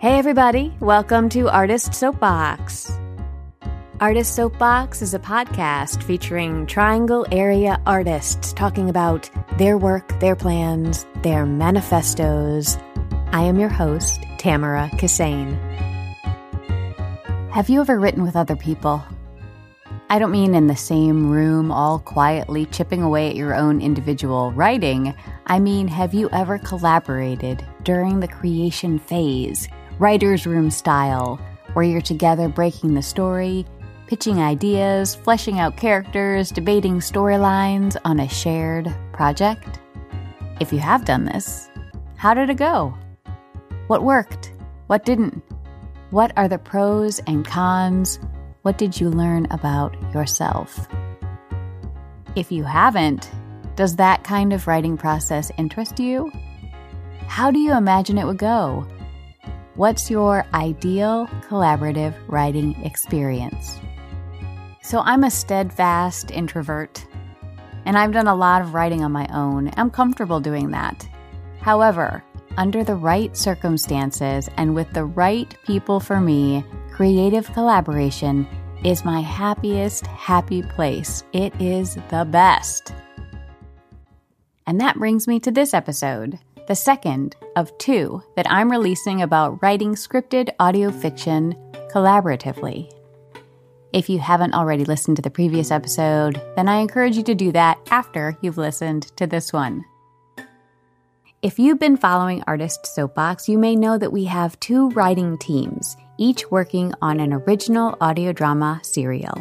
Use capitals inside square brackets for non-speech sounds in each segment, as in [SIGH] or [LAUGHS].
Hey, everybody, welcome to Artist Soapbox. Artist Soapbox is a podcast featuring Triangle area artists talking about their work, their plans, their manifestos. I am your host, Tamara Kissane. Have you ever written with other people? I don't mean in the same room, all quietly chipping away at your own individual writing. I mean, have you ever collaborated during the creation phase, writer's room style, where you're together breaking the story, pitching ideas, fleshing out characters, debating storylines on a shared project? If you have done this, how did it go? What worked? What didn't? What are the pros and cons? What did you learn about yourself? If you haven't, does that kind of writing process interest you? How do you imagine it would go? What's your ideal collaborative writing experience? So, I'm a steadfast introvert, and I've done a lot of writing on my own. I'm comfortable doing that. However, under the right circumstances and with the right people for me, creative collaboration is my happiest, happy place. It is the best. And that brings me to this episode, the second of two that I'm releasing about writing scripted audio fiction collaboratively. If you haven't already listened to the previous episode, then I encourage you to do that after you've listened to this one. If you've been following Artist Soapbox, you may know that we have two writing teams, each working on an original audio drama serial.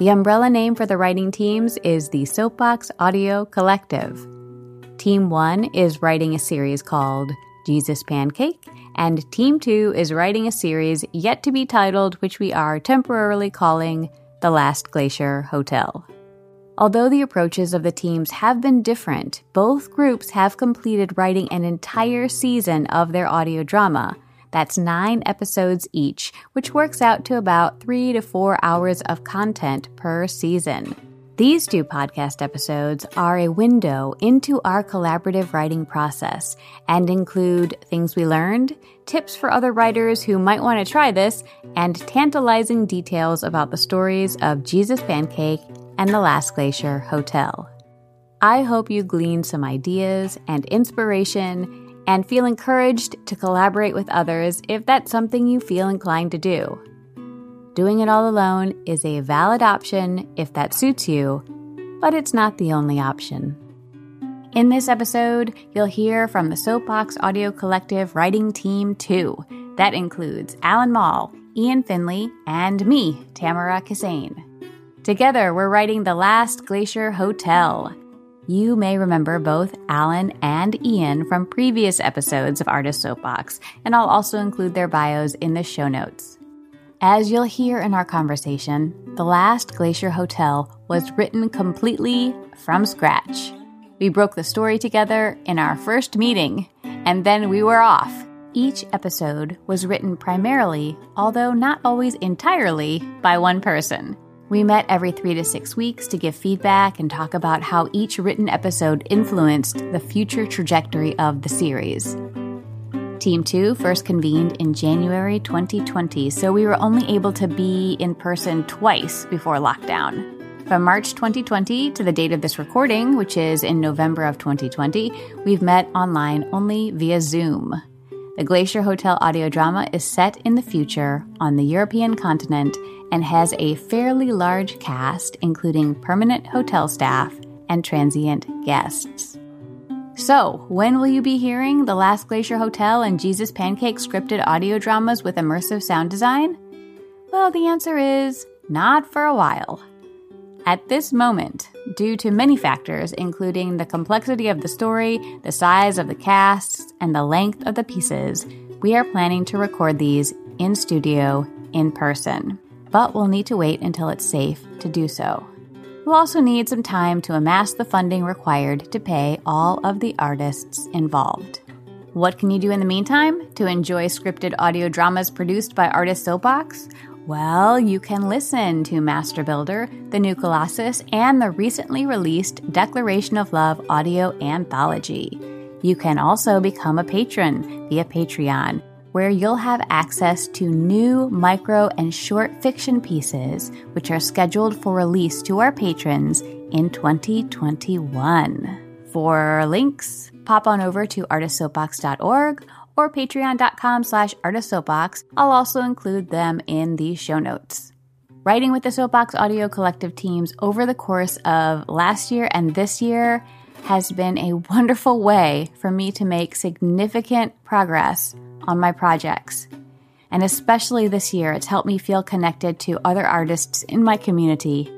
The umbrella name for the writing teams is the Soapbox Audio Collective. Team 1 is writing a series called Jesus Pancake, and Team 2 is writing a series yet to be titled, which we are temporarily calling The Last Glacier Hotel. Although the approaches of the teams have been different, both groups have completed writing an entire season of their audio drama. That's nine episodes each, which works out to about three to four hours of content per season. These two podcast episodes are a window into our collaborative writing process and include things we learned, tips for other writers who might want to try this, and tantalizing details about the stories of Jesus Pancake and the Last Glacier Hotel. I hope you glean some ideas and inspiration and feel encouraged to collaborate with others if that's something you feel inclined to do. Doing it all alone is a valid option if that suits you, but it's not the only option. In this episode, you'll hear from the Soapbox Audio Collective writing team too. That includes Alan Mall, Ian Finley, and me, Tamara Kissane. Together, we're writing The Last Glacier Hotel. You may remember both Alan and Ian from previous episodes of Artist Soapbox, and I'll also include their bios in the show notes. As you'll hear in our conversation, The Last Glacier Hotel was written completely from scratch. We broke the story together in our first meeting, and then we were off. Each episode was written primarily, although not always entirely, by one person. We met every three to six weeks to give feedback and talk about how each written episode influenced the future trajectory of the series. Team 2 first convened in January 2020, so we were only able to be in person twice before lockdown. From March 2020 to the date of this recording, which is in November of 2020, we've met online only via Zoom. The Glacier Hotel audio drama is set in the future on the European continent and has a fairly large cast, including permanent hotel staff and transient guests. So, when will you be hearing The Last Glacier Hotel and Jesus Pancake scripted audio dramas with immersive sound design? Well, the answer is not for a while. At this moment, due to many factors, including the complexity of the story, the size of the casts, and the length of the pieces, we are planning to record these in studio in person but we'll need to wait until it's safe to do so. We'll also need some time to amass the funding required to pay all of the artists involved. What can you do in the meantime to enjoy scripted audio dramas produced by Artist Soapbox? Well, you can listen to Master Builder, The New Colossus, and the recently released Declaration of Love audio anthology. You can also become a patron via Patreon where you'll have access to new micro and short fiction pieces, which are scheduled for release to our patrons in 2021. For links, pop on over to artistsoapbox.org or patreon.com slash artistsoapbox. I'll also include them in the show notes. Writing with the Soapbox Audio Collective teams over the course of last year and this year has been a wonderful way for me to make significant progress on my projects. And especially this year, it's helped me feel connected to other artists in my community.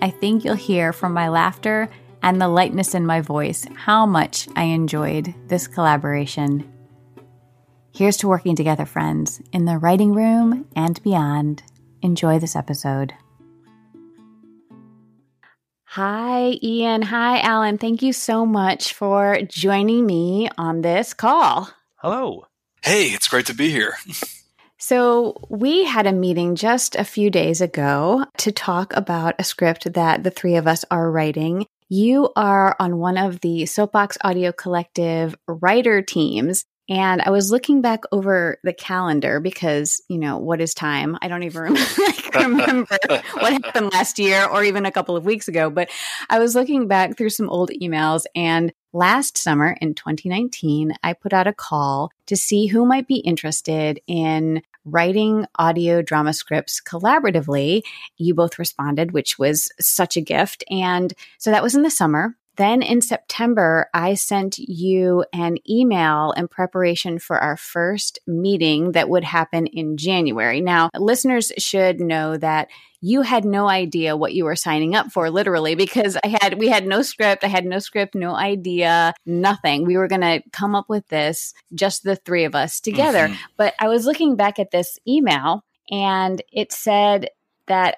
I think you'll hear from my laughter and the lightness in my voice how much I enjoyed this collaboration. Here's to working together, friends, in the writing room and beyond. Enjoy this episode. Hi, Ian. Hi, Alan. Thank you so much for joining me on this call. Hello. Hey, it's great to be here. So, we had a meeting just a few days ago to talk about a script that the three of us are writing. You are on one of the Soapbox Audio Collective writer teams. And I was looking back over the calendar because, you know, what is time? I don't even [LAUGHS] remember [LAUGHS] what happened last year or even a couple of weeks ago. But I was looking back through some old emails and last summer in 2019, I put out a call to see who might be interested in writing audio drama scripts collaboratively. You both responded, which was such a gift. And so that was in the summer. Then in September, I sent you an email in preparation for our first meeting that would happen in January. Now, listeners should know that you had no idea what you were signing up for literally because I had we had no script, I had no script, no idea, nothing. We were going to come up with this just the three of us together. Mm-hmm. But I was looking back at this email and it said that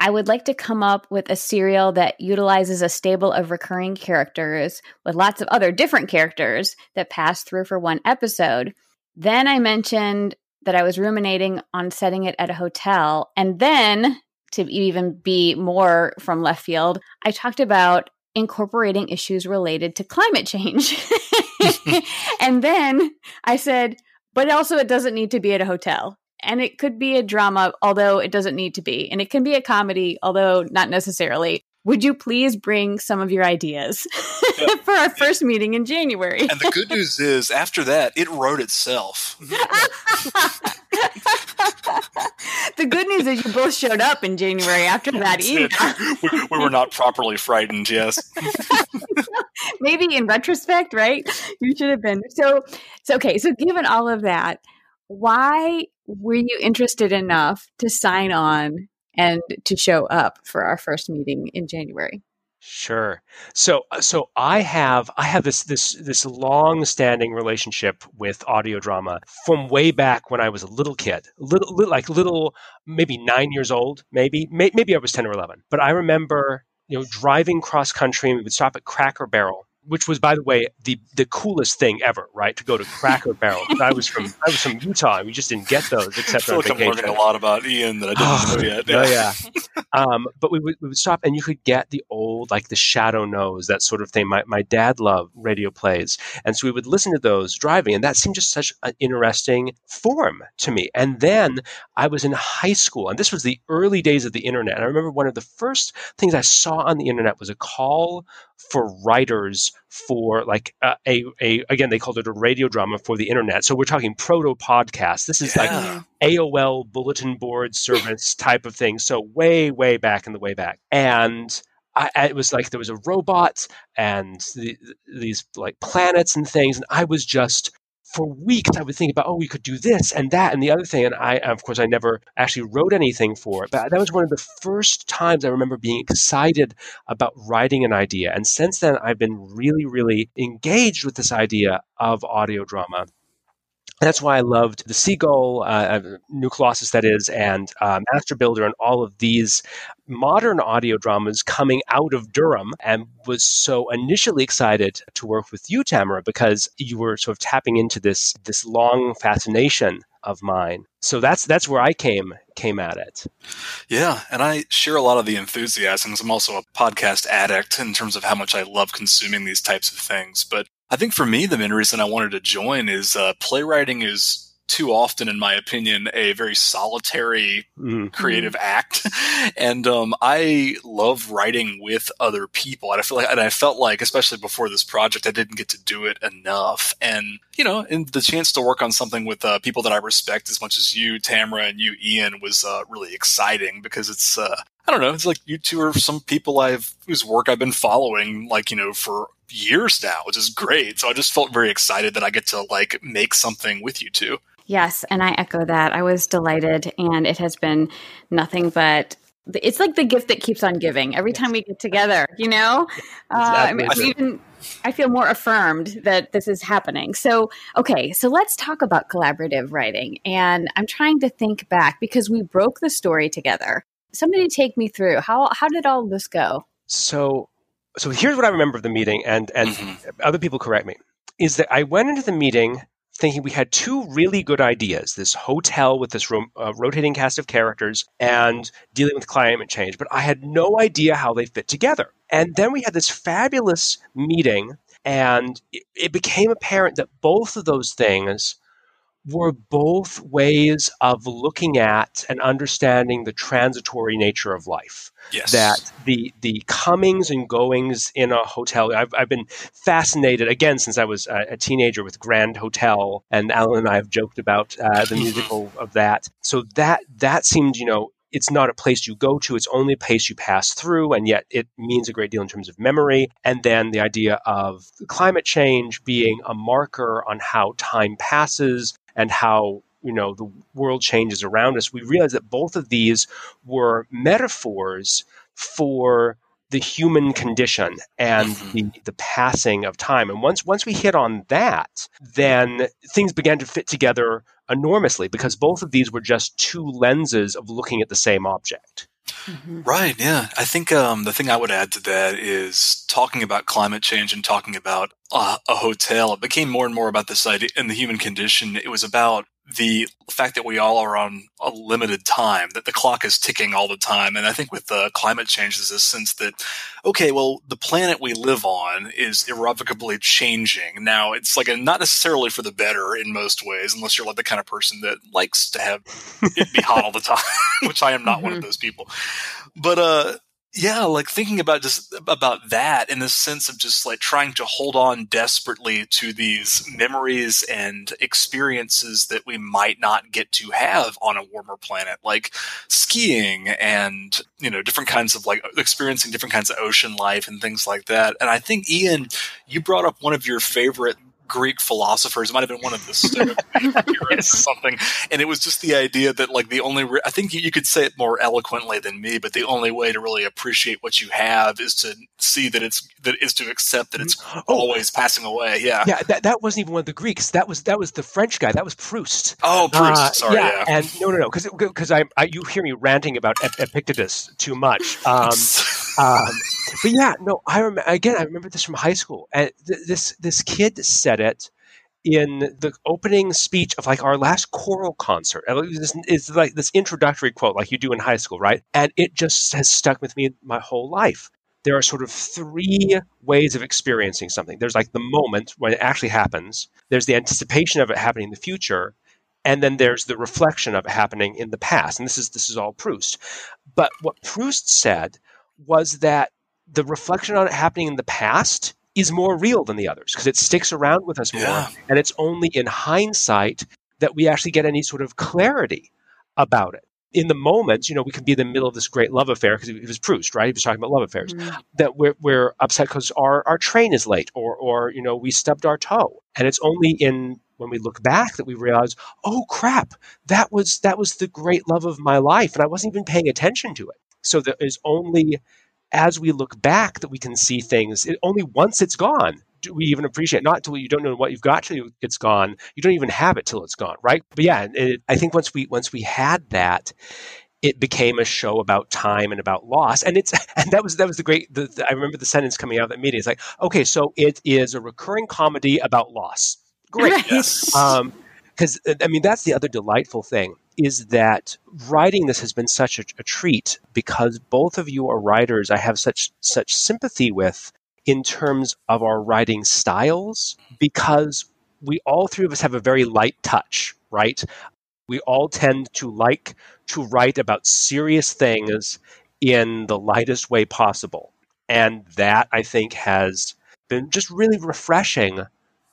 I would like to come up with a serial that utilizes a stable of recurring characters with lots of other different characters that pass through for one episode. Then I mentioned that I was ruminating on setting it at a hotel. And then, to even be more from left field, I talked about incorporating issues related to climate change. [LAUGHS] [LAUGHS] and then I said, but also it doesn't need to be at a hotel and it could be a drama, although it doesn't need to be. And it can be a comedy, although not necessarily. Would you please bring some of your ideas [LAUGHS] yeah. for our first meeting in January? and the good [LAUGHS] news is, after that, it wrote itself. [LAUGHS] the good news is you both showed up in January after that we, we were not properly frightened, yes. Maybe in retrospect, right? You should have been. So, so okay. So, given all of that, why were you interested enough to sign on and to show up for our first meeting in January? Sure. So uh, so I have I have this this this long standing relationship with audio drama from way back when I was a little kid, little, little like little maybe nine years old, maybe may, maybe I was ten or eleven. But I remember you know driving cross country and we would stop at Cracker Barrel which was, by the way, the the coolest thing ever, right? To go to Cracker Barrel. [LAUGHS] I was from I was from Utah, and we just didn't get those [LAUGHS] except I on like vacation. I'm learning a lot about Ian that I didn't know yet. Yeah, yeah. [LAUGHS] um, but we would we would stop, and you could get the old like the Shadow Knows that sort of thing. My my dad loved radio plays, and so we would listen to those driving, and that seemed just such an interesting form to me. And then I was in high school, and this was the early days of the internet. And I remember one of the first things I saw on the internet was a call for writers for like uh, a, a again they called it a radio drama for the internet. So we're talking proto podcast. This is yeah. like aol bulletin board service type of thing. So way way back in the way back. And I, it was like there was a robot and the, these like planets and things. And i was just for weeks I would think about, oh, we could do this and that and the other thing. And I, of course, I never actually wrote anything for it. But that was one of the first times I remember being excited about writing an idea. And since then, I've been really, really engaged with this idea of audio drama that's why I loved the Seagull, uh, uh, New Colossus, that is, and uh, Master Builder, and all of these modern audio dramas coming out of Durham, and was so initially excited to work with you, Tamara, because you were sort of tapping into this this long fascination of mine. So that's that's where I came came at it. Yeah, and I share a lot of the enthusiasms. I'm also a podcast addict in terms of how much I love consuming these types of things. But I think for me, the main reason I wanted to join is uh, playwriting is too often, in my opinion, a very solitary Mm. creative act. [LAUGHS] And um, I love writing with other people. And I feel like, and I felt like, especially before this project, I didn't get to do it enough. And you know, and the chance to work on something with uh, people that I respect as much as you, Tamara, and you, Ian, was uh, really exciting because it's. Uh, I don't know. It's like you two are some people I've whose work I've been following, like you know, for years now, which is great. So I just felt very excited that I get to like make something with you two. Yes, and I echo that. I was delighted, and it has been nothing but. It's like the gift that keeps on giving. Every time we get together, you know, [LAUGHS] uh, I mean, Exactly. even I feel more affirmed that this is happening. So, okay, so let's talk about collaborative writing. And I'm trying to think back because we broke the story together. Somebody take me through how how did all this go? So, so here's what I remember of the meeting, and and Mhm. other people correct me, is that I went into the meeting thinking we had two really good ideas: this hotel with this ro- uh, rotating cast of characters and dealing with climate change. But I had no idea how they fit together. And then we had this fabulous meeting, and it, it became apparent that both of those things were both ways of looking at and understanding the transitory nature of life Yes. that the the comings and goings in a hotel. I've, I've been fascinated again since I was a, a teenager with Grand Hotel, and Alan and I have joked about uh, the musical of that. So that that seemed, you know. It's not a place you go to, it's only a place you pass through, and yet it means a great deal in terms of memory. And then the idea of climate change being a marker on how time passes and how you know the world changes around us we realize that both of these were metaphors for the human condition and Mhm. the, the passing of time and once once we hit on that then things began to fit together enormously because both of these were just two lenses of looking at the same object Right. Yeah. I think um, the thing I would add to that is talking about climate change and talking about uh, a hotel. It became more and more about this idea in the human condition. It was about the fact that we all are on a limited time, that the clock is ticking all the time. And I think with uh, climate change, there's this sense that, okay, well, the planet we live on is irrevocably changing. Now, it's like a, not necessarily for the better in most ways, unless you're like the kind of person that likes to have it be hot all the time, [LAUGHS] which I am not one of those people. But uh yeah, like thinking about just about that in the sense of just like trying to hold on desperately to these memories and experiences that we might not get to have on a warmer planet, like skiing and you know different kinds of like experiencing different kinds of ocean life and things like that. And I think Ian, you brought up one of your favorite Greek philosophers. It might have been one of the [LAUGHS] Stoic something. And it was just the idea that, like, the only, re- I think you, you could say it more eloquently than me, but the only way to really appreciate what you have is to see that it's, that is to accept that it's oh always passing away. Yeah. yeah that, that wasn't even one of the greeks that was that was the french guy that was proust Oh, Proust. Uh, Sorry. Yeah. and no, no, no, because because I, I you hear me ranting about Epictetus too much. [LAUGHS] Um, um, but yeah, no, I remember again. I remember this from high school, and th- this this kid said it in the opening speech of like our last choral concert. And it was This is like this introductory quote, like you do in high school, right? And it just has stuck with me my whole life. There are sort of three ways of experiencing something. There's like the moment when it actually happens. There's the anticipation of it happening in the future, and then there's the reflection of it happening in the past. And this is this is all Proust. But what Proust said was that the reflection on it happening in the past is more real than the others because it sticks around with us more. Yeah. And it's only in hindsight that we actually get any sort of clarity about it. In the moment, you know, we can be in the middle of this great love affair because it was Proust, right? He was talking about love affairs. Mm-hmm. That we're, we're upset because our, our train is late or, or, you know, we stubbed our toe. And it's only in when we look back that we realize, oh crap, that was that was the great love of my life. And I wasn't even paying attention to it. So there is only as we look back that we can see things. It, only once it's gone do we even appreciate. Not till you don't know what you've got till it's gone. You don't even have it till it's gone, right? But yeah, it, I think once we once we had that, it became a show about time and about loss. And it's [LAUGHS] and that was that was the great. The, the, I remember the sentence coming out of that meeting. It's like, okay, so it is a recurring comedy about loss. Great. Right. Yes. Um, because I mean that's the other delightful thing is that writing this has been such a, a, treat because both of you are writers I have such such sympathy with in terms of our writing styles because we all three of us have a very light touch right? We all tend to like to write about serious things in the lightest way possible. And that I think has been just really refreshing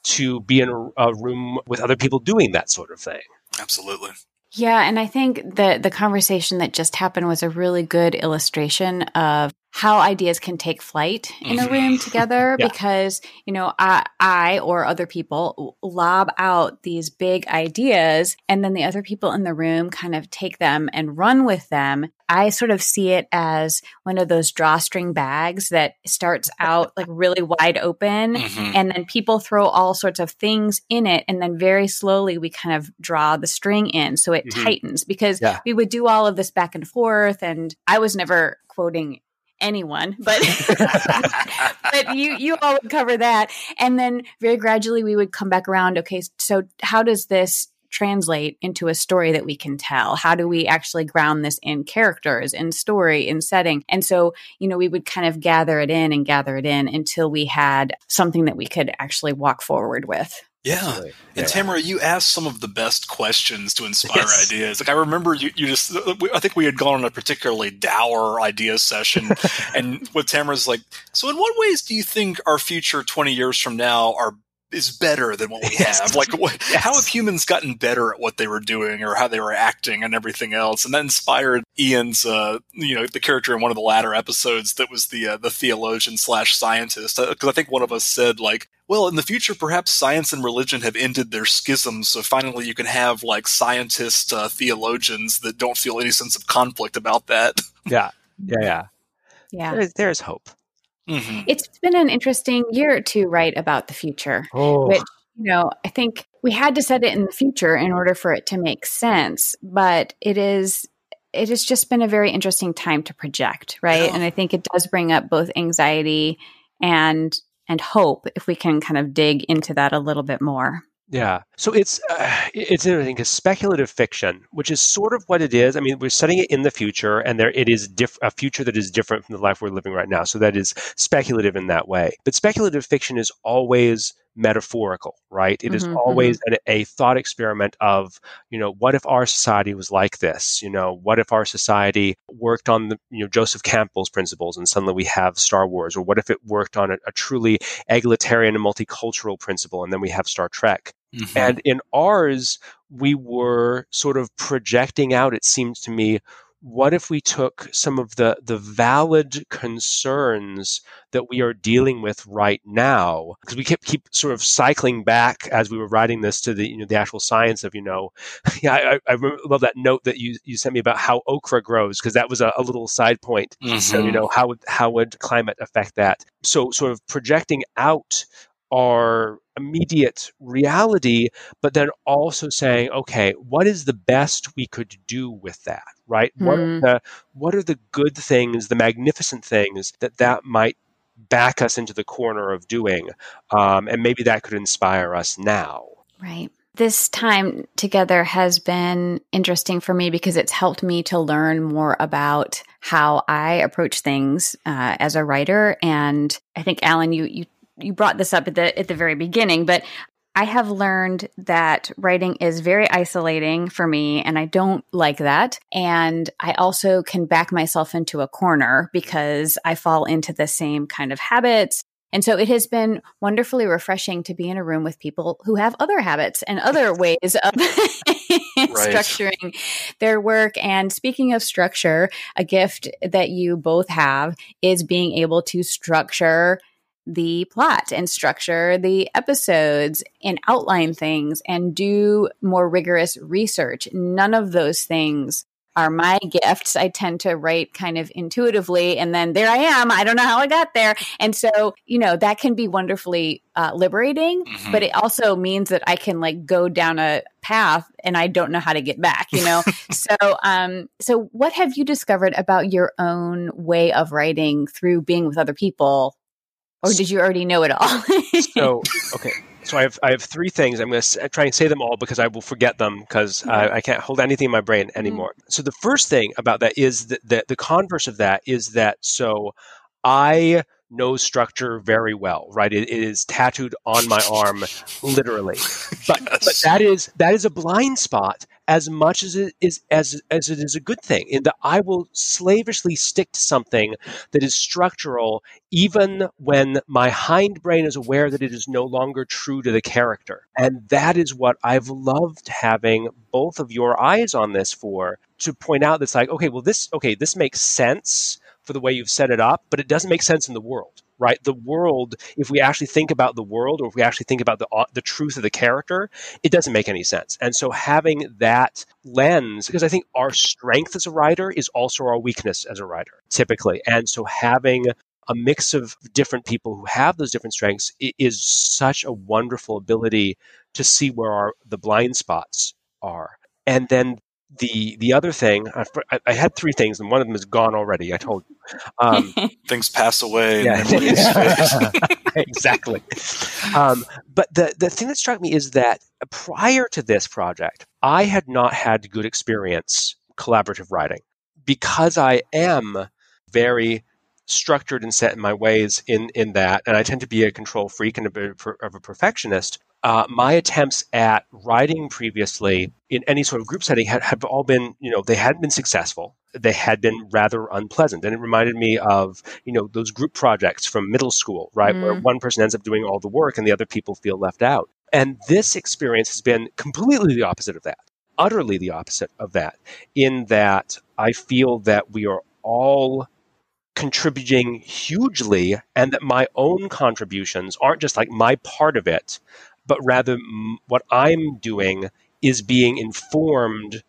to be in a, a room with other people doing that sort of thing. Absolutely. Yeah, and I think the the conversation that just happened was a really good illustration of how ideas can take flight in a Mm-hmm. room [LAUGHS] together Yeah. because you know I, I or other people lob out these big ideas and then the other people in the room kind of take them and run with them i sort of see it as one of those drawstring bags that starts out like [LAUGHS] really wide open Mhm. and then people throw all sorts of things in it and then very slowly we kind of draw the string in so it Mhm. tightens because Yeah. we would do all of this back and forth and i was never quoting anyone but [LAUGHS] but you you all would cover that. And then very gradually we would come back around okay so how does this translate into a story that we can tell? How do we actually ground this in characters in story in setting? And so you know we would kind of gather it in and gather it in until we had something that we could actually walk forward with Yeah. And. Tamara, you asked some of the best questions to inspire Yes. ideas. Like I remember you, you just, I think we had gone on a particularly dour idea session, [LAUGHS] and what Tamara's like, so in what ways do you think our future twenty years from now are is better than what we [LAUGHS] Yes. have? Like, what, Yes. how have humans gotten better at what they were doing or how they were acting and everything else? And that inspired Ian's, uh, you know, the character in one of the latter episodes that was the uh, the theologian slash scientist. Because I think one of us said like, well, in the future, perhaps science and religion have ended their schisms, so finally you can have like scientist uh, theologians that don't feel any sense of conflict about that. [LAUGHS] Yeah. Yeah. Yeah. yeah There's, there's hope. Hmm it's been an interesting year to write about the future Oh, which you know i think we had to set it in the future in order for it to make sense but it is it has just been a very interesting time to project right? And i think it does bring up both anxiety and and hope if we can kind of dig into that a little bit more Yeah. So it's uh, it's interesting because speculative fiction, which is sort of what it is. I mean, we're setting it in the future, and there it is diff- a future that is different from the life we're living right now. So that is speculative in that way. But speculative fiction is always metaphorical, right? It is Mhm, always an, a thought experiment of, you know, what if our society was like this? You know, what if our society worked on the, you know, Joseph Campbell's principles and suddenly we have Star Wars? Or what if it worked on a, a truly egalitarian and multicultural principle and then we have Star Trek? Mm-hmm. And in ours, we were sort of projecting out, it seems to me, what if we took some of the, the valid concerns that we are dealing with right now? Because we kept keep sort of cycling back as we were writing this to the you know the actual science of you know, [LAUGHS] yeah, I, I remember, love that note that you you sent me about how okra grows because that was a, a little side point. So you Mhm. know how would how would climate affect that? So sort of projecting out our immediate reality, but then also saying, okay, what is the best we could do with that? Right? What are Hmm. the what are the good things, the magnificent things that that might back us into the corner of doing, um, and maybe that could inspire us now. Right. This time together has been interesting for me because it's helped me to learn more about how I approach things uh, as a writer. And I think, Alan, you you you brought this up at the at the very beginning, but I have learned that writing is very isolating for me, and I don't like that. And I also can back myself into a corner because I fall into the same kind of habits and so it has been wonderfully refreshing to be in a room with people who have other habits and other [LAUGHS] ways of [LAUGHS] structuring their work. And speaking of structure, a gift that you both have is being able to structure the plot and structure the episodes and outline things and do more rigorous research. None of those things are my gifts. I tend to write kind of intuitively, and then there I am. I don't know how I got there. And so, you know, that can be wonderfully uh, liberating, Mhm. but it also means that I can like go down a path and I don't know how to get back, you know? [LAUGHS] so, um, so what have you discovered about your own way of writing through being with other people? Or did you already know it all? [LAUGHS] So okay. So I have I have three things. I'm going to try and say them all because I will forget them because I, mm-hmm. I can't hold anything in my brain mm-hmm. anymore. So the first thing about that is that the, the converse of that is that so I knows structure very well, right? it, it is tattooed on my arm, literally. [LAUGHS] But Yes. but that is that is a blind spot as much as it is as as it is a good thing. In that I will slavishly stick to something that is structural, even when my hindbrain is aware that it is no longer true to the character. And that is what I've loved having both of your eyes on this for to point out that's like, okay, well this okay, this makes sense for the way you've set it up, but it doesn't make sense in the world, right? The world, if we actually think about the world, or if we actually think about the uh, the truth of the character, it doesn't make any sense. And so having that lens, because I think our strength as a writer is also our weakness as a writer, typically. And so having a mix of different people who have those different strengths is such a wonderful ability to see where our the blind spots are. And then the the other thing, I, I- had three things, and one of them is gone already. I told you. Um, [LAUGHS] Things pass away. yeah, And [LAUGHS] memories [LAUGHS] exactly. Um, but the the thing that struck me is that prior to this project, I had not had good experience collaborative writing because I am very structured and set in my ways in in that, and I tend to be a control freak and a bit of a perfectionist. Uh, my attempts at writing previously in any sort of group setting had, have all been, you know, they hadn't been successful. They had been rather unpleasant, and it reminded me of, you know, those group projects from middle school, right, where Mm. one person ends up doing all the work and the other people feel left out. And this experience has been completely the opposite of that, utterly the opposite of that, in that I feel that we are all contributing hugely and that my own contributions aren't just like my part of it but rather m- what i'm doing is being informed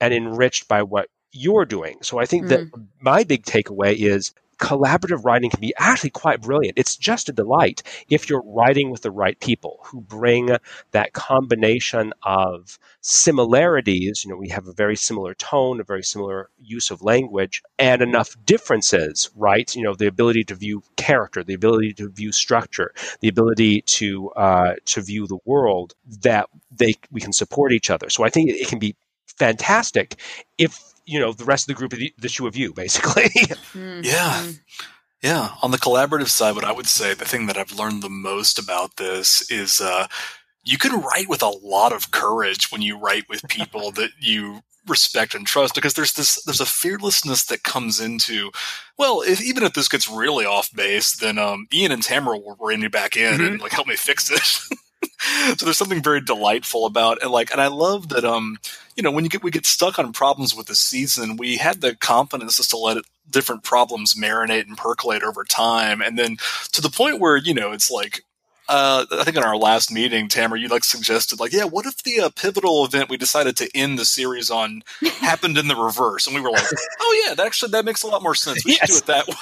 and enriched by what you're doing. So i think that hmm. my big takeaway is collaborative writing can be actually quite brilliant. It's just a delight if you're writing with the right people who bring that combination of similarities. You know we have a very similar tone a very similar use of language and enough differences right? You know the ability to view character the ability to view structure the ability to uh, to view the world that they we can support each other. So i think it, can be fantastic if you know the rest of the group of the, the shoe of you basically [LAUGHS] Mm, Yeah. mm. Yeah, on the collaborative side, what I would say, the thing that I've learned the most about this is uh, you can write with a lot of courage when you write with people [LAUGHS] that you respect and trust because there's this there's a fearlessness that comes into well if even if this gets really off base then um ian and tamara will rein me back in and like help me fix it [LAUGHS] [LAUGHS] so there's something very delightful about and like and i love that um you know when you get we get stuck on problems with the season we had the confidence just to let it, different problems marinate and percolate over time and then to the point where you know it's like uh, I think in our last meeting, Tamara, you like suggested, like, yeah, what if the uh, pivotal event we decided to end the series on [LAUGHS] happened in the reverse? And we were like, oh yeah, that actually that makes a lot more sense. We should do it that [LAUGHS] way.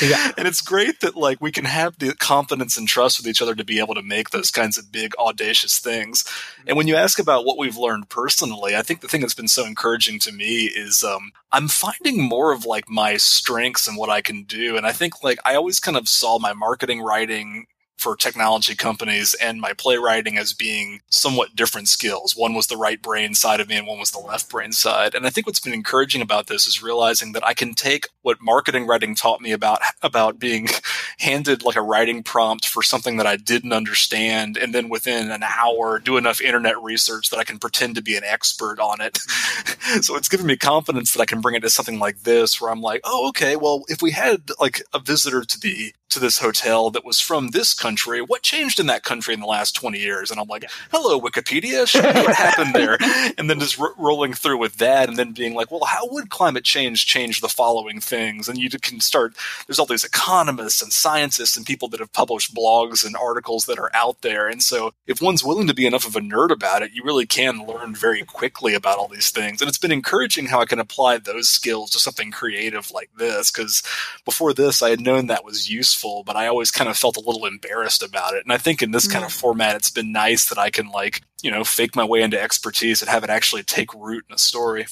Yeah. [LAUGHS] And it's great that like we can have the confidence and trust with each other to be able to make those kinds of big audacious things. And when you ask about what we've learned personally, I think the thing that's been so encouraging to me is um, I'm finding more of like my strengths and what I can do. And I think like I always kind of saw my marketing writing for technology companies and my playwriting as being somewhat different skills. One was the right brain side of me and one was the left brain side. And I think what's been encouraging about this is realizing that I can take what marketing writing taught me about about being [LAUGHS] handed like a writing prompt for something that I didn't understand and then within an hour do enough internet research that I can pretend to be an expert on it. [LAUGHS] so it's given me confidence that I can bring it to something like this where I'm like, "Oh, okay, well, if we had like a visitor to the to this hotel that was from this country, what changed in that country in the last 20 years?" And I'm like, "Hello, Wikipedia, show me what happened there." [LAUGHS] And then just ro- rolling through with that and then being like, "Well, how would climate change change the following things?" And you can start there's all these economists and scientists and people that have published blogs and articles that are out there. And so if one's willing to be enough of a nerd about it, you really can learn very quickly about all these things. And it's been encouraging how I can apply those skills to something creative like this. Cause before this, I had known that was useful, but I always kind of felt a little embarrassed about it. And I think in this kind of format, it's been nice that I can like, you know, fake my way into expertise and have it actually take root in a story.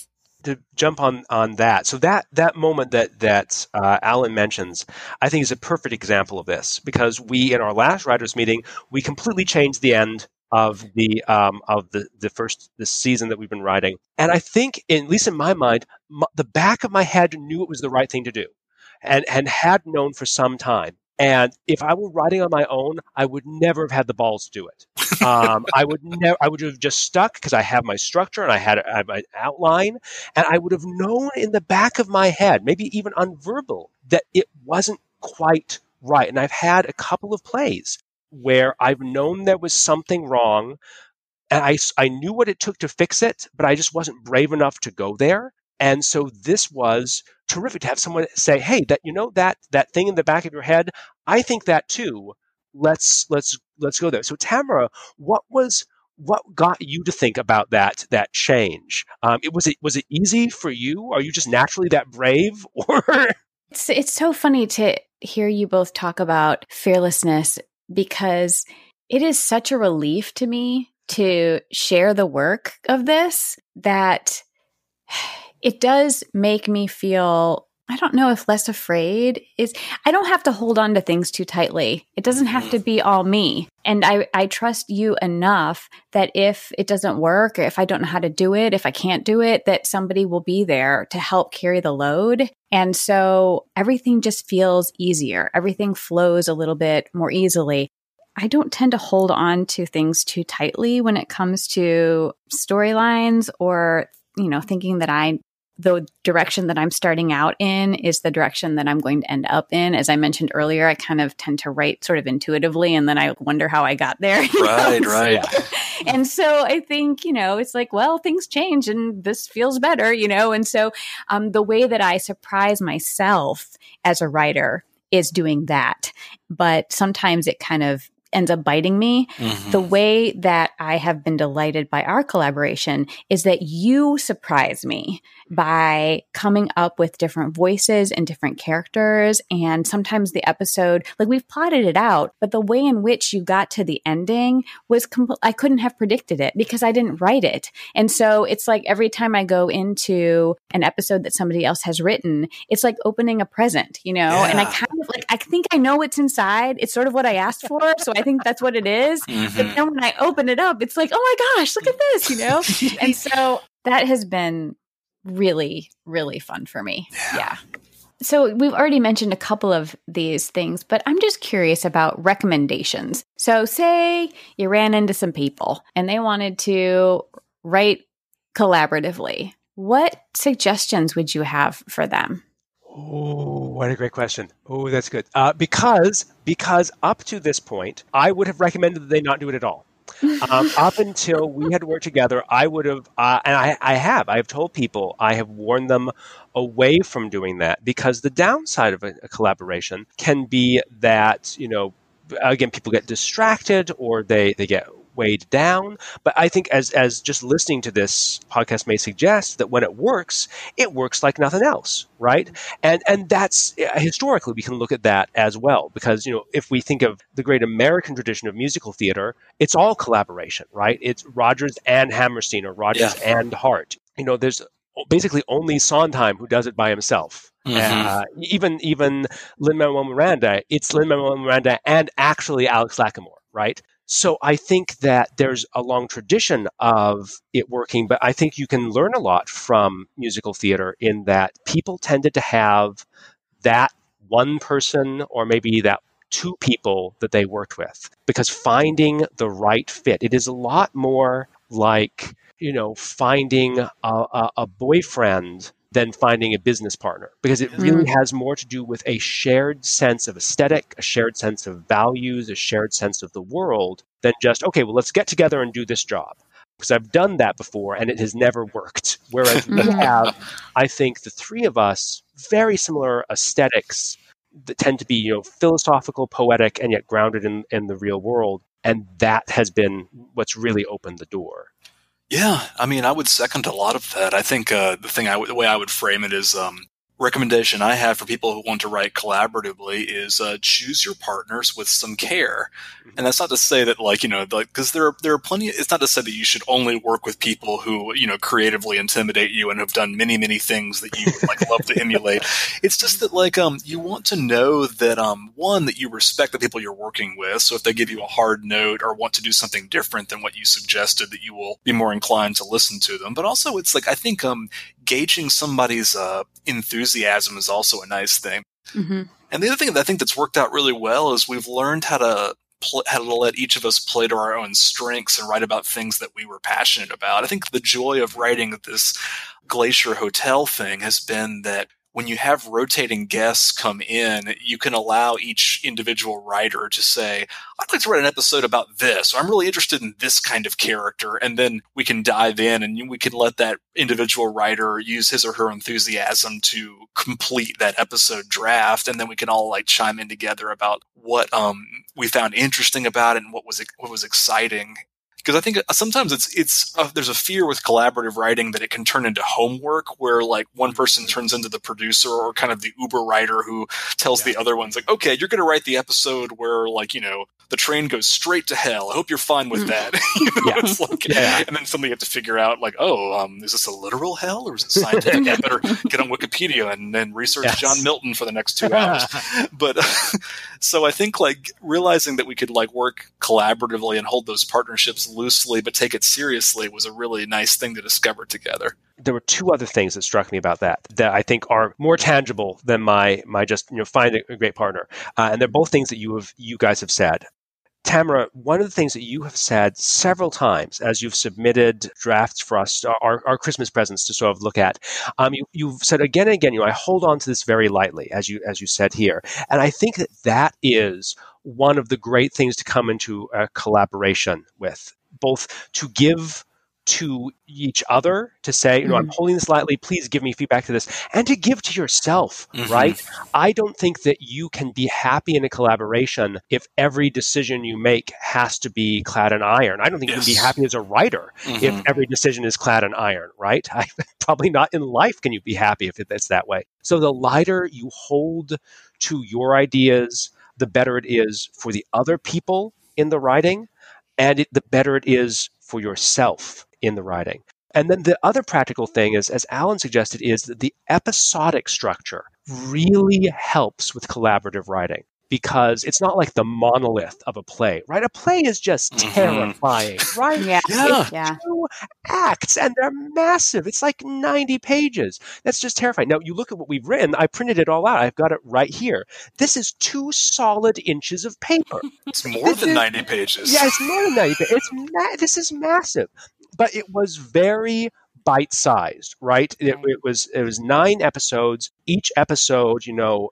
to jump on on that. So that that moment that that uh, Alan mentions, I think is a perfect example of this because we in our last writers meeting we completely changed the end of the um, of the the first the season that we've been writing, and I think in, at least in my mind, m the back of my head knew it was the right thing to do, and and had known for some time. And if I were writing on my own, I would never have had the balls to do it. Um, I would [LAUGHS] never. I would have just stuck because I have my structure and I had, I had my outline, and I would have known in the back of my head, maybe even unverbal, that it wasn't quite right. And I've had a couple of plays where I've known there was something wrong, and I I knew what it took to fix it, but I just wasn't brave enough to go there. And so this was terrific to have someone say, "Hey, that you know that that thing in the back of your head, I think that too. Let's let's let's go there." So Tamara, what was what got you to think about that that change? Um, it was it was it easy for you? Are you just naturally that brave, [LAUGHS] or it's it's so funny to hear you both talk about fearlessness because it is such a relief to me to share the work of this that it does make me feel I don't know if less afraid is I don't have to hold on to things too tightly. It doesn't have to mm-hmm. be all me. And I, I trust you enough that if it doesn't work or if I don't know how to do it, if I can't do it, that somebody will be there to help carry the load. And so everything just feels easier. Everything flows a little bit more easily. I don't tend to hold on to things too tightly when it comes to storylines or you know thinking that I the direction that I'm starting out in is the direction that I'm going to end up in. As I mentioned earlier, I kind of tend to write sort of intuitively and then I wonder how I got there. [LAUGHS] Right, know? right. [LAUGHS] and so I think, you know, it's like, well, things change and this feels better, you know? And so um, the way that I surprise myself as a writer is doing that. But sometimes it kind of ends up biting me. Mm-hmm. The way that I have been delighted by our collaboration is that you surprise me by coming up with different voices and different characters. And sometimes the episode, like we've plotted it out, but the way in which you got to the ending was, compl- I couldn't have predicted it because I didn't write it. And so it's like every time I go into an episode that somebody else has written, it's like opening a present, you know? Yeah. And I kind of like, I think I know what's inside. It's sort of what I asked for. So I think that's what it is. Mm-hmm. But then when I open it up, it's like, oh my gosh, look at this, you know? [LAUGHS] and so that has been really, really fun for me. Yeah. yeah. So we've already mentioned a couple of these things, but I'm just curious about recommendations. So say you ran into some people and they wanted to write collaboratively. What suggestions would you have for them? Oh, what a great question. Oh, that's good. Uh, because because up to this point, I would have recommended that they not do it at all um, up until we had worked together, I would have, uh, and I, I have, I have told people, I have warned them away from doing that because the downside of a, a collaboration can be that, you know, again, people get distracted or they, they get weighed down. But I think as as just listening to this podcast may suggest that when it works, it works like nothing else, right? And and that's historically we can look at that as well because you know if we think of the great American tradition of musical theater, it's all collaboration, right? It's Rodgers and Hammerstein or Rodgers yeah. and Hart. You know, there's basically only Sondheim who does it by himself. Mm-hmm. Uh, even even Lin Manuel Miranda, it's Lin Manuel Miranda and actually Alex Lacamoire, right? So I think that there's a long tradition of it working, but I think you can learn a lot from musical theater in that people tended to have that one person or maybe that two people that they worked with because finding the right fit. It is a lot more like you know finding a, a, a boyfriend than finding a business partner because it really mm. has more to do with a shared sense of aesthetic, a shared sense of values, a shared sense of the world than just, okay, well, let's get together and do this job. Because I've done that before and it has never worked. [LAUGHS] Whereas we mm-hmm. have, I think, the three of us, very similar aesthetics that tend to be, you know, philosophical, poetic, and yet grounded in, in the real world. And that has been what's really opened the door. Yeah, I mean, I would second a lot of that. I think uh, the thing I w- the way I would frame it is um, recommendation I have for people who want to write collaboratively is uh, choose your partners with some care. Mm-hmm. And that's not to say that like, you know, like, because there are, there are plenty, it's not to say that you should only work with people who, you know, creatively intimidate you and have done many, many things that you would like love to emulate. [LAUGHS] It's just that like, um, you want to know that, um, one, that you respect the people you're working with. So if they give you a hard note or want to do something different than what you suggested, that you will be more inclined to listen to them. But also it's like, I think, um, gauging somebody's uh, enthusiasm is also a nice thing. Mm-hmm. And the other thing that I think that's worked out really well is we've learned how to pl- how to let each of us play to our own strengths and write about things that we were passionate about. I think the joy of writing this Glacier Hotel thing has been that when you have rotating guests come in, you can allow each individual writer to say, I'd like to write an episode about this, or I'm really interested in this kind of character. And then we can dive in and we can let that individual writer use his or her enthusiasm to complete that episode draft. And then we can all like chime in together about what um, we found interesting about it and what was, what was exciting because I think uh, sometimes it's it's uh, there's a fear with collaborative writing that it can turn into homework where like one person turns into the producer or kind of the Uber writer who tells yeah. the other ones like okay you're going to write the episode where like you know the train goes straight to hell I hope you're fine with mm. that [LAUGHS] you know, yeah. it's like yeah. and then somebody have to figure out like oh um, is this a literal hell or is it [LAUGHS] scientific I better get on Wikipedia and then research yes. John Milton for the next two hours [LAUGHS] but so I think like realizing that we could like work collaboratively and hold those partnerships loosely but take it seriously was a really nice thing to discover together. There were two other things that struck me about that that I think are more tangible than my my just you know find a great partner, uh, and they're both things that you have you guys have said. Tamara, one of the things that you have said several times as you've submitted drafts for us, our, our Christmas presents to sort of look at, um, you, have said again and again, you know, I hold on to this very lightly, as you as you said here, and I think that that is one of the great things to come into a collaboration with both to give to each other to say, you know, mm-hmm. I'm holding this lightly, please give me feedback to this, and to give to yourself, mm-hmm. right? I don't think that you can be happy in a collaboration if every decision you make has to be clad in iron. I don't think yes. you can be happy as a writer mm-hmm. if every decision is clad in iron, right? [LAUGHS] I, probably not in life can you be happy if it's that way. So the lighter you hold to your ideas, the better it is for the other people in the writing and it, the better it is for yourself in the writing. And then the other practical thing is, as Alan suggested, is that the episodic structure really helps with collaborative writing because it's not like the monolith of a play, right? A play is just mm-hmm. terrifying, [LAUGHS] right? Yeah. yeah. yeah. Two acts and they're massive. It's like 90 pages. That's just terrifying. Now, you look at what we've written. I printed it all out. I've got it right here. This is two solid inches of paper. It's more this than is, 90 pages. Yeah, it's more than 90 pages. It's ma- this is massive. But it was very bite sized, right? It, it, was it was nine episodes. Each episode, you know,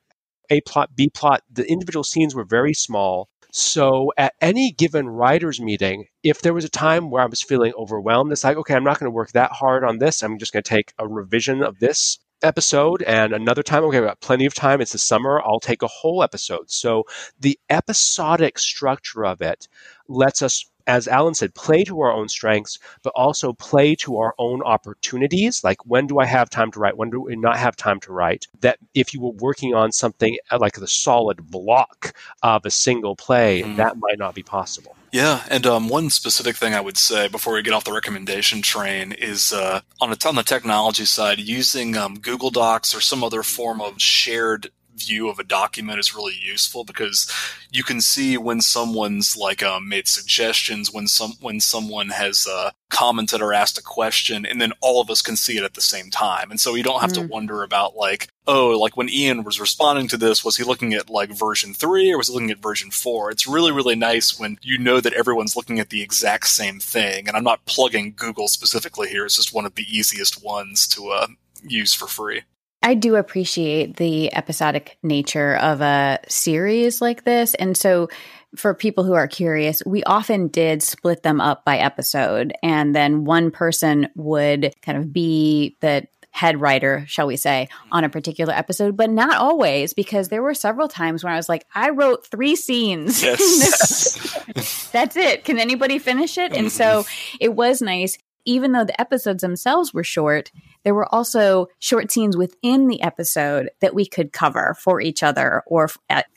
a plot, B plot, the individual scenes were very small. So at any given writers meeting, if there was a time where I was feeling overwhelmed, it's like, okay, I'm not going to work that hard on this. I'm just going to take a revision of this episode and another time okay i've got plenty of time it's the summer i'll take a whole episode so the episodic structure of it lets us as Alan said, play to our own strengths, but also play to our own opportunities. Like, when do I have time to write? When do I not have time to write? That if you were working on something uh, like the solid block of a single play, mm-hmm. that might not be possible. Yeah, and um, one specific thing I would say before we get off the recommendation train is uh, on, a, on the technology side, using um, Google Docs or some other form of shared view of a document is really useful because you can see when someone's like um, made suggestions, when some when someone has uh, commented or asked a question, and then all of us can see it at the same time, and so you don't have mm. to wonder about like oh like when Ian was responding to this, was he looking at like version three or was he looking at version four? It's really really nice when you know that everyone's looking at the exact same thing, and I'm not plugging Google specifically here; it's just one of the easiest ones to uh, use for free. I do appreciate the episodic nature of a series like this. And so, for people who are curious, we often did split them up by episode. And then one person would kind of be the head writer, shall we say, on a particular episode, but not always, because there were several times when I was like, I wrote three scenes. [LAUGHS] Yes. [LAUGHS] That's it. Can anybody finish it? And so mm-hmm. it was nice even though the episodes themselves were short, there were also short scenes within the episode that we could cover for each other or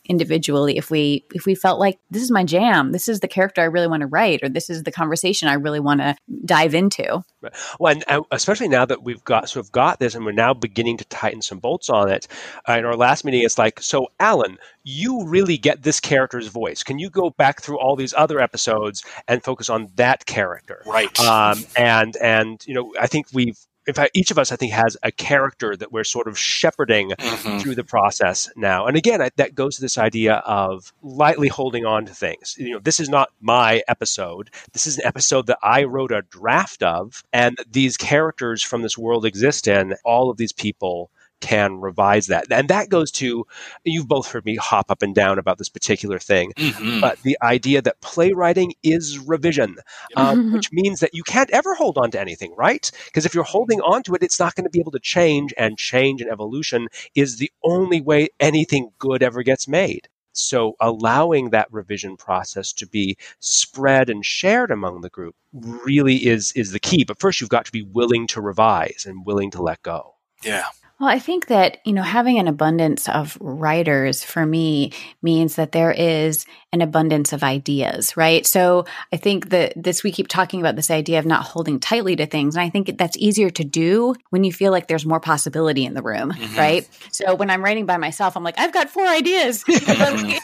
individually if we if we felt like this is my jam, this is the character I really want to write, or this is the conversation I really want to dive into. Well, and uh, especially now that we've got sort of got this, and we're now beginning to tighten some bolts on it. Uh, in our last meeting, it's like, so Alan, you really get this character's voice. Can you go back through all these other episodes and focus on that character? Right. Um, and and you know, I think we've in fact, each of us, I think, has a character that we're sort of shepherding mm-hmm. through the process now. And again, I, that goes to this idea of lightly holding on to things. You know, this is not my episode. This is an episode that I wrote a draft of, and these characters from this world exist in. All of these people can revise that. And that goes to, you've both heard me hop up and down about this particular thing, mm-hmm. but the idea that playwriting is revision, um, which means that you can't ever hold on to anything, right? Because if you're holding on to it, it's not going to be able to change, and change and evolution is the only way anything good ever gets made. So allowing that revision process to be spread and shared among the group really is is the key. But first you've got to be willing to revise and willing to let go. Yeah. Well, I think that, you know, having an abundance of writers for me means that there is an abundance of ideas, right? So I think that this, we keep talking about this idea of not holding tightly to things. And I think that's easier to do when you feel like there's more possibility in the room, mm-hmm. right? So when I'm writing by myself, I'm like, I've got four ideas. [LAUGHS]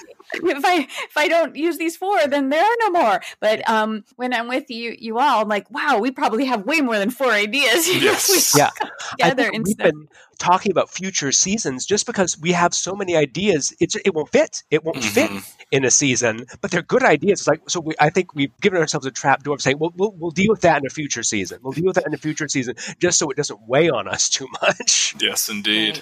[LAUGHS] [LAUGHS] if I if I don't use these four, then there are no more. But um, when I'm with you, you all, I'm like, wow, we probably have way more than four ideas. [LAUGHS] Yes. yeah. Together we've been talking about future seasons just because we have so many ideas. It's it won't fit. It won't mm-hmm. fit in a season, but they're good ideas. It's like so. We, I think we've given ourselves a trap door of saying, well, we'll we'll deal with that in a future season. We'll deal with that in a future season, just so it doesn't weigh on us too [LAUGHS] much. Yes, indeed.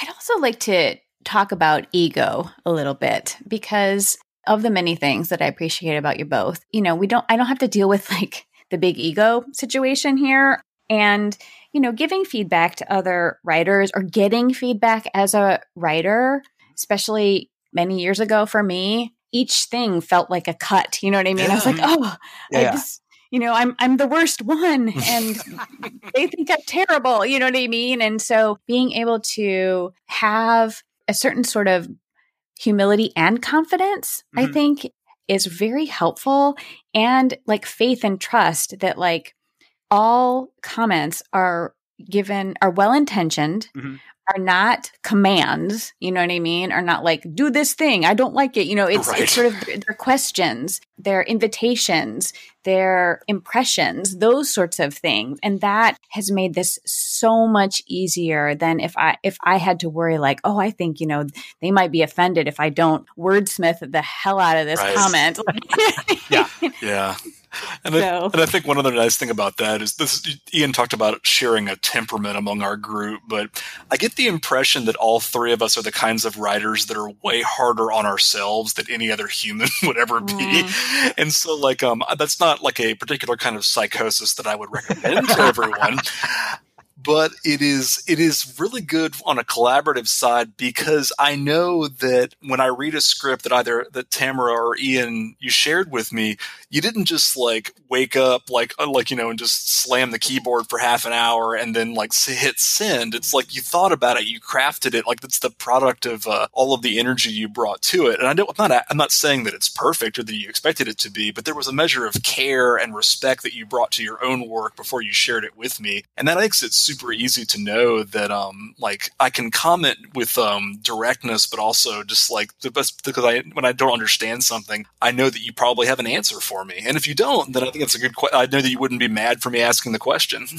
I'd also like to talk about ego a little bit because of the many things that I appreciate about you both. You know, we don't, I don't have to deal with [LAUGHS] like the big ego situation here. And, you know, giving feedback to other writers or getting feedback as a writer, especially many years ago for me, each thing felt like a cut. You know what I mean? I was like, oh, yeah. This, you know, I'm I'm the worst one [LAUGHS] and they think I'm terrible, you know what I mean? And so being able to have a certain sort of humility and confidence, mm-hmm. I think is very helpful and like faith and trust that like all comments are given are well intentioned mm-hmm are not commands, you know what I mean? Are not like, do this thing. I don't like it. You know, it's, right. it's sort of their questions, their invitations, their impressions, those sorts of things. And that has made this so much easier than if I, if I had to worry like, oh, I think, you know, they might be offended if I don't wordsmith the hell out of this right. comment. [LAUGHS] yeah. [LAUGHS] Yeah. [LAUGHS] And, so. I, and I think one other nice thing about that is this Ian talked about sharing a temperament among our group, but I get the impression that all three of us are the kinds of writers that are way harder on ourselves than any other human [LAUGHS] would ever be. Mm. And so like um that's not like a particular kind of psychosis that I would recommend to everyone [LAUGHS] but it is it is really good on a collaborative side because I know that when I read a script that either that Tamara or Ian you shared with me, you didn't just like wake up like uh, like you know and just slam the keyboard for half an hour and then like hit send. It's like you thought about it, you crafted it, like it's the product of uh, all of the energy you brought to it. And I don't, I'm not I'm not saying that it's perfect or that you expected it to be, but there was a measure of care and respect that you brought to your own work before you shared it with me, and that makes it super super easy to know that um like I can comment with um directness, but also just like the best because I when I don't understand something, I know that you probably have an answer for me, and if you don't, then I think it's a good. Que- I know that you wouldn't be mad for me asking the question. [LAUGHS]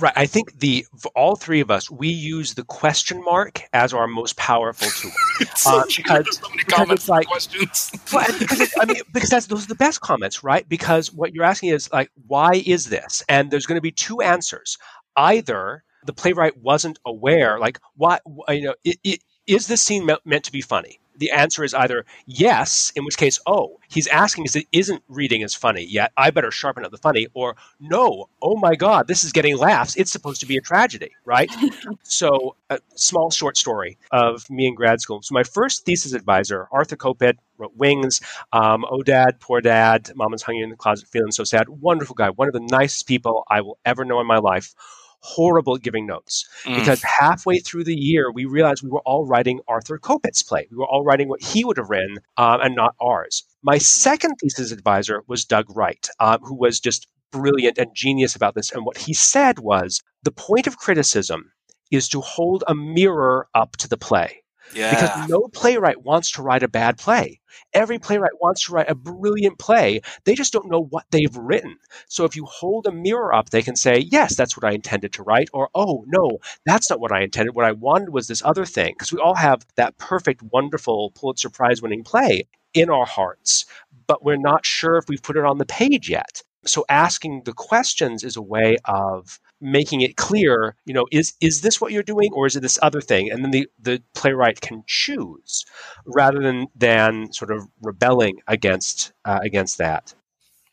Right. I think the all three of us we use the question mark as our most powerful tool. [LAUGHS] uh, because, so [LAUGHS] because it's like questions. well, because it, I mean, because that's those are the best comments, right? Because what you're asking is like, why is this? And there's going to be two answers either the playwright wasn't aware, like, what, you know, it, it, is this scene meant to be funny? The answer is either yes, in which case, oh, he's asking is it isn't reading as funny yet. I better sharpen up the funny. Or no, oh my God, this is getting laughs. It's supposed to be a tragedy, right? [LAUGHS] so, a small short story of me in grad school. So, my first thesis advisor, Arthur Kopit, wrote Wings, um, Oh Dad, Poor Dad, Mama's Hung You in the Closet, Feeling So Sad. Wonderful guy, one of the nicest people I will ever know in my life horrible at giving notes mm. because halfway through the year we realized we were all writing Arthur Kopit's play. We were all writing what he would have written um, and not ours. My second thesis advisor was Doug Wright, uh, who was just brilliant and genius about this. And what he said was the point of criticism is to hold a mirror up to the play. Yeah. Because no playwright wants to write a bad play. Every playwright wants to write a brilliant play. They just don't know what they've written. So if you hold a mirror up, they can say, yes, that's what I intended to write, or oh, no, that's not what I intended. What I wanted was this other thing. Because we all have that perfect, wonderful Pulitzer Prize winning play in our hearts, but we're not sure if we've put it on the page yet. So asking the questions is a way of making it clear, you know, is is this what you're doing or is it this other thing? And then the, the playwright can choose rather than than sort of rebelling against uh, against that.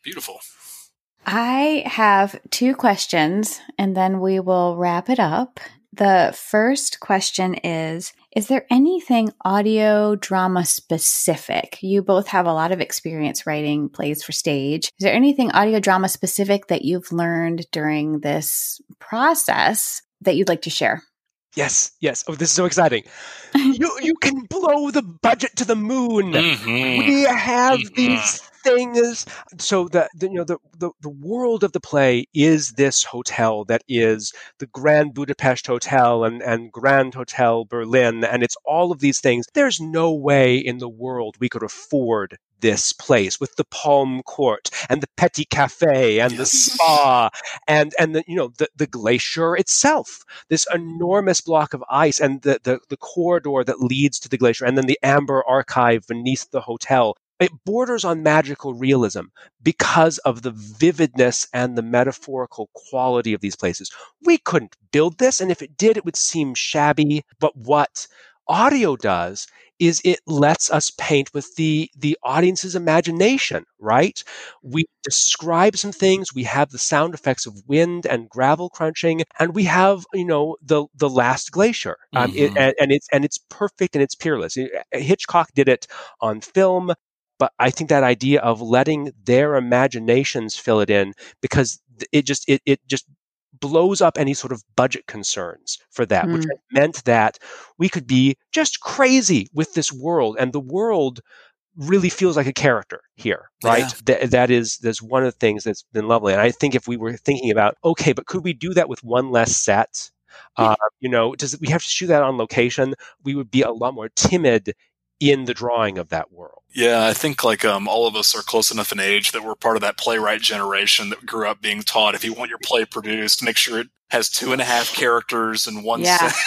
Beautiful. I have two questions and then we will wrap it up. The first question is Is there anything audio drama specific? You both have a lot of experience writing plays for stage. Is there anything audio drama specific that you've learned during this process that you'd like to share? Yes, yes. Oh, this is so exciting. [LAUGHS] you you can blow the budget to the moon. Mhm. We have Mhm. these things. So the, the you know the, the the world of the play is this hotel that is the Grand Budapest Hotel and and Grand Hotel Berlin, and it's all of these things. There's no way in the world we could afford this place with the palm court and the petit cafe and the spa and and the you know the, the glacier itself this enormous block of ice and the, the the corridor that leads to the glacier and then the amber archive beneath the hotel it borders on magical realism because of the vividness and the metaphorical quality of these places. We couldn't build this and if it did it would seem shabby. But what audio does is it lets us paint with the the audience's imagination right? We describe some things we have the sound effects of wind and gravel crunching and we have you know the the last glacier. Um, it, Mhm. and, and it's and it's perfect and it's peerless. Hitchcock did it on film but i think that idea of letting their imaginations fill it in because it just it, it just blows up any sort of budget concerns for that which Hmm. meant that we could be just crazy with this world and the world really feels like a character here right Yeah. Th- that is that's one of the things that's been lovely and i think if we were thinking about okay but could we do that with one less set uh, you know does we have to shoot that on location we would be a lot more timid in the drawing of that world. Yeah, I think like um, all of us are close enough in age that we're part of that playwright generation that grew up being taught if you want your play produced, make sure it has two and a half characters and one Yeah. set.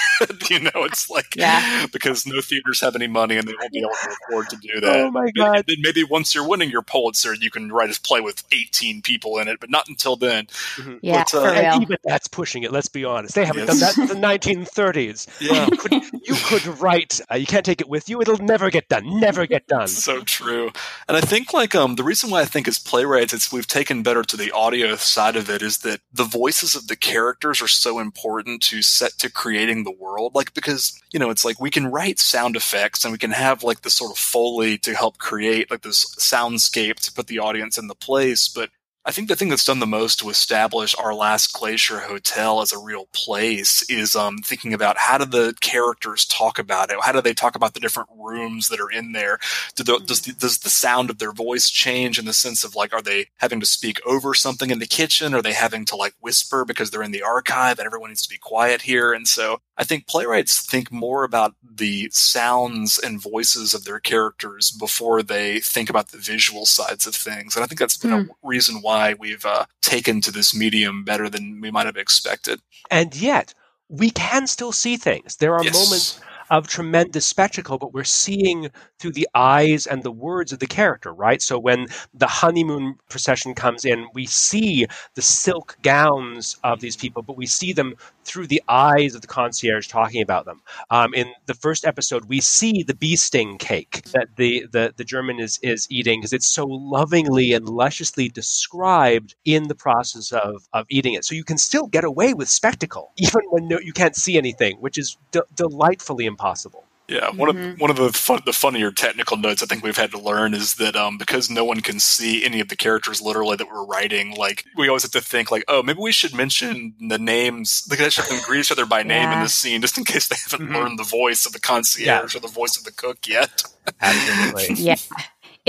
[LAUGHS] you know, it's like Yeah. because no theaters have any money and they won't be able to afford to do that. oh my Maybe- god then maybe once you're winning your Pulitzer, you can write a play with 18 people in it, but not until then. Mhm. Yeah, But, uh, for real. even that's pushing it let's be honest they haven't Yes. done that since the 1930s [LAUGHS] Yeah. you could, you could write uh, you can't take it with you it'll never get done never get done so true. And I think like um the reason why I think as playwrights it's we've taken better to the audio side of it is that the voices of the characters are so important to set to creating the world. Like because, you know, it's like we can write sound effects and we can have like this sort of foley to help create like this soundscape to put the audience in the place, but I think the thing that's done the most to establish our last glacier hotel as a real place is um, thinking about how do the characters talk about it? How do they talk about the different rooms that are in there? Do the, does, the, does the sound of their voice change in the sense of like, are they having to speak over something in the kitchen? Are they having to like whisper because they're in the archive and everyone needs to be quiet here? And so I think playwrights think more about the sounds and voices of their characters before they think about the visual sides of things. And I think that's been a reason why we've uh, taken to this medium better than we might have expected. and yet we can still see things there are Yes. moments of tremendous spectacle but we're seeing through the eyes and the words of the character right? So when the honeymoon procession comes in we see the silk gowns of these people but we see them through the eyes of the concierge talking about them. Um, in the first episode we see the bee sting cake that the, the, the german is, is eating because it's so lovingly and lusciously described in the process of, of eating it. So you can still get away with spectacle [LAUGHS] even when no, you can't see anything which is de- delightfully impossible Yeah, one Mhm. of one of the fun, the funnier technical notes I think we've had to learn is that um, because no one can see any of the characters literally that we're writing, like we always have to think like, oh, maybe we should mention the names. Like, they should [LAUGHS] have greet each other by name in the scene, just in case they haven't Mhm. learned the voice of the concierge or the voice of the cook yet. absolutely [LAUGHS] Yeah.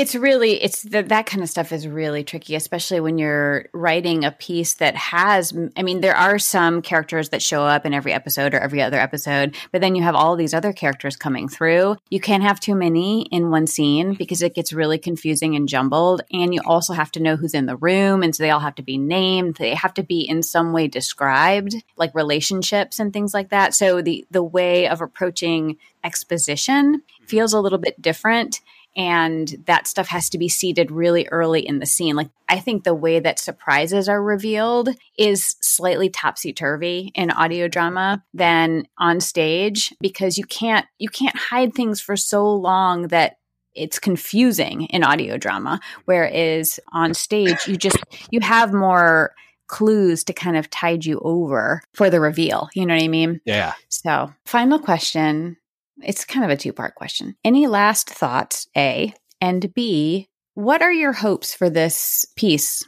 It's really it's the, that kind of stuff is really tricky, especially when you're writing a piece that has. I mean, there are some characters that show up in every episode or every other episode, but then you have all these other characters coming through. You can't have too many in one scene because it gets really confusing and jumbled, and you also have to know who's in the room, and so they all have to be named. They have to be in some way described, like relationships and things like that. So the the way of approaching exposition mm-hmm. feels a little bit different and that stuff has to be seeded really early in the scene. Like I think the way that surprises are revealed is slightly topsy turvy in audio drama than on stage because you can't you can't hide things for so long that it's confusing in audio drama whereas on stage you just you have more clues to kind of tide you over for the reveal you know what i mean Yeah. so final question it's kind of a two part question. Any last thoughts, A? And B, what are your hopes for this piece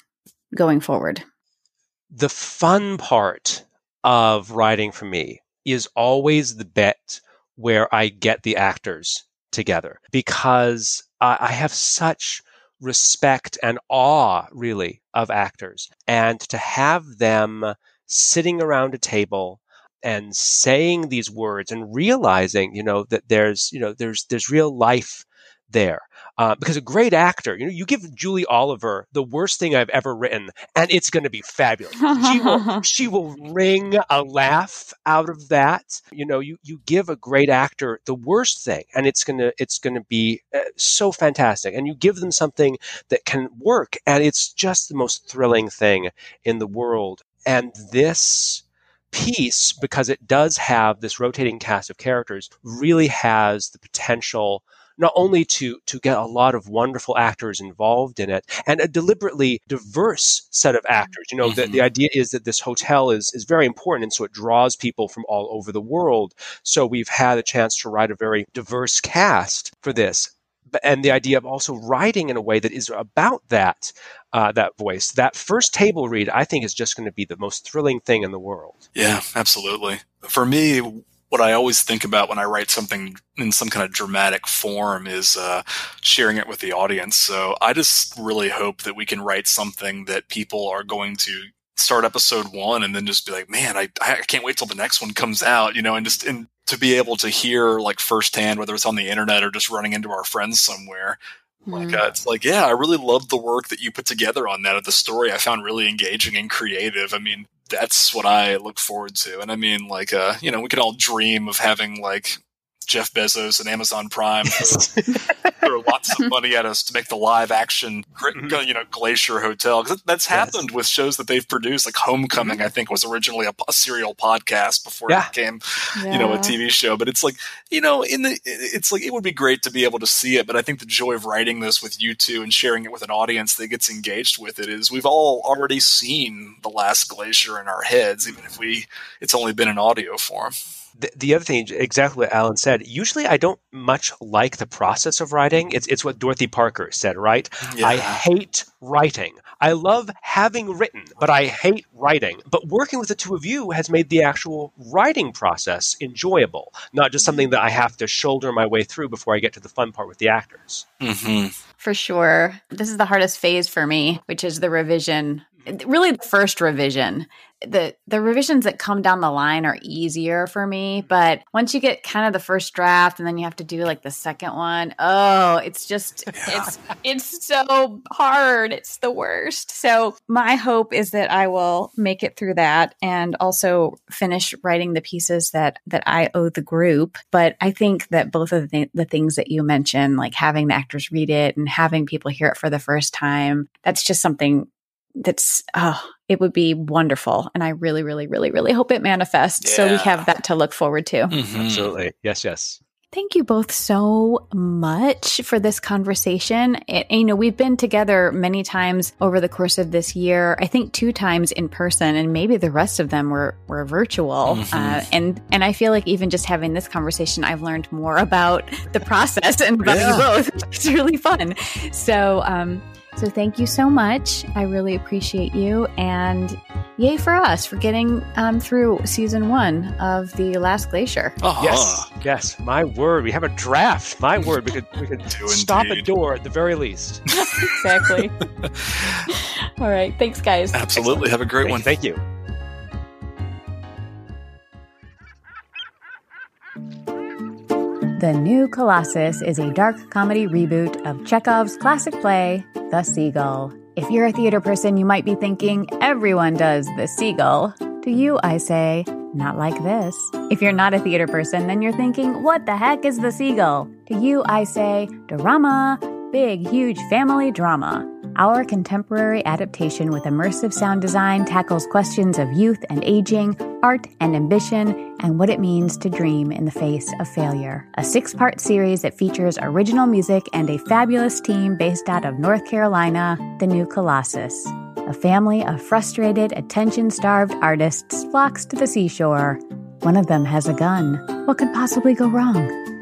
going forward? The fun part of writing for me is always the bit where I get the actors together because I, I have such respect and awe, really, of actors. And to have them sitting around a table and saying these words and realizing, you know, that there's, you know, there's there's real life there. Uh, because a great actor, you know, you give Julie Oliver the worst thing I've ever written, and it's going to be fabulous. she will, [LAUGHS] she will wring a laugh out of that. You know, you you give a great actor the worst thing, and it's gonna it's gonna be uh, so fantastic. And you give them something that can work, and it's just the most thrilling thing in the world. And this piece, because it does have this rotating cast of characters, really has the potential not only to to get a lot of wonderful actors involved in it and a deliberately diverse set of actors. You know mm-hmm. the, the idea is that this hotel is is very important and so it draws people from all over the world. So we've had a chance to write a very diverse cast for this and the idea of also writing in a way that is about that uh, that voice. That first table read, I think, is just going to be the most thrilling thing in the world. Yeah, absolutely. For me, what I always think about when I write something in some kind of dramatic form is uh, sharing it with the audience. So I just really hope that we can write something that people are going to start episode one and then just be like, man, I, I can't wait till the next one comes out, you know, and just and to be able to hear like firsthand, whether it's on the internet or just running into our friends somewhere, like mm. uh, it's like, yeah, I really love the work that you put together on that. Of the story, I found really engaging and creative. I mean, that's what I look forward to. And I mean, like, uh, you know, we can all dream of having like Jeff Bezos and Amazon Prime [LAUGHS] throw lots of money at us to make the live action, mm-hmm. you know, Glacier Hotel. Because that's happened yes. with shows that they've produced. Like Homecoming, mm-hmm. I think, was originally a, a serial podcast before yeah. it became, yeah. you know, a TV show. But it's like, you know, in the, it's like it would be great to be able to see it. But I think the joy of writing this with you two and sharing it with an audience that gets engaged with it is we've all already seen the last Glacier in our heads, even if we it's only been in audio form the, the other thing, exactly what Alan said. Usually, I don't much like the process of writing. It's it's what Dorothy Parker said, right? Yeah. I hate writing. I love having written, but I hate writing. But working with the two of you has made the actual writing process enjoyable, not just something that I have to shoulder my way through before I get to the fun part with the actors. Mm-hmm. For sure. This is the hardest phase for me, which is the revision really the first revision the the revisions that come down the line are easier for me but once you get kind of the first draft and then you have to do like the second one oh it's just [LAUGHS] it's it's so hard. It's the worst. So my hope is that i will make it through that and also finish writing the pieces that that i owe the group. But i think that both of the, th- the things that you mentioned like having the actors read it and having people hear it for the first time that's just something that's oh it would be wonderful and i really really really really hope it manifests yeah. so we have that to look forward to mm-hmm. absolutely yes yes Thank you both so much for this conversation. It, you know, we've been together many times over the course of this year. I think two times in person, and maybe the rest of them were were virtual. Mm-hmm. Uh, and and I feel like even just having this conversation, I've learned more about the process and about yeah. you both. [LAUGHS] It's really fun. So, um, So thank you so much. I really appreciate you. And yay for us for getting um, through season one of The Last Glacier. Uh-huh. Yes, yes. My word, we have a draft. My word, we could we could [LAUGHS] Do stop a door at the very least. [LAUGHS] exactly. [LAUGHS] All right. Thanks, guys. Absolutely. Have a great Thank, one. thank you. The New Colossus is a dark comedy reboot of Chekhov's classic play, The Seagull. If you're a theater person, you might be thinking, everyone does The Seagull. To you, I say, not like this. If you're not a theater person, then you're thinking, what the heck is The Seagull? To you, I say, drama. Big, huge family drama. Our contemporary adaptation with immersive sound design tackles questions of youth and aging, art and ambition, and what it means to dream in the face of failure. A six part series that features original music and a fabulous team based out of North Carolina, the New Colossus. A family of frustrated, attention starved artists flocks to the seashore. One of them has a gun. What could possibly go wrong?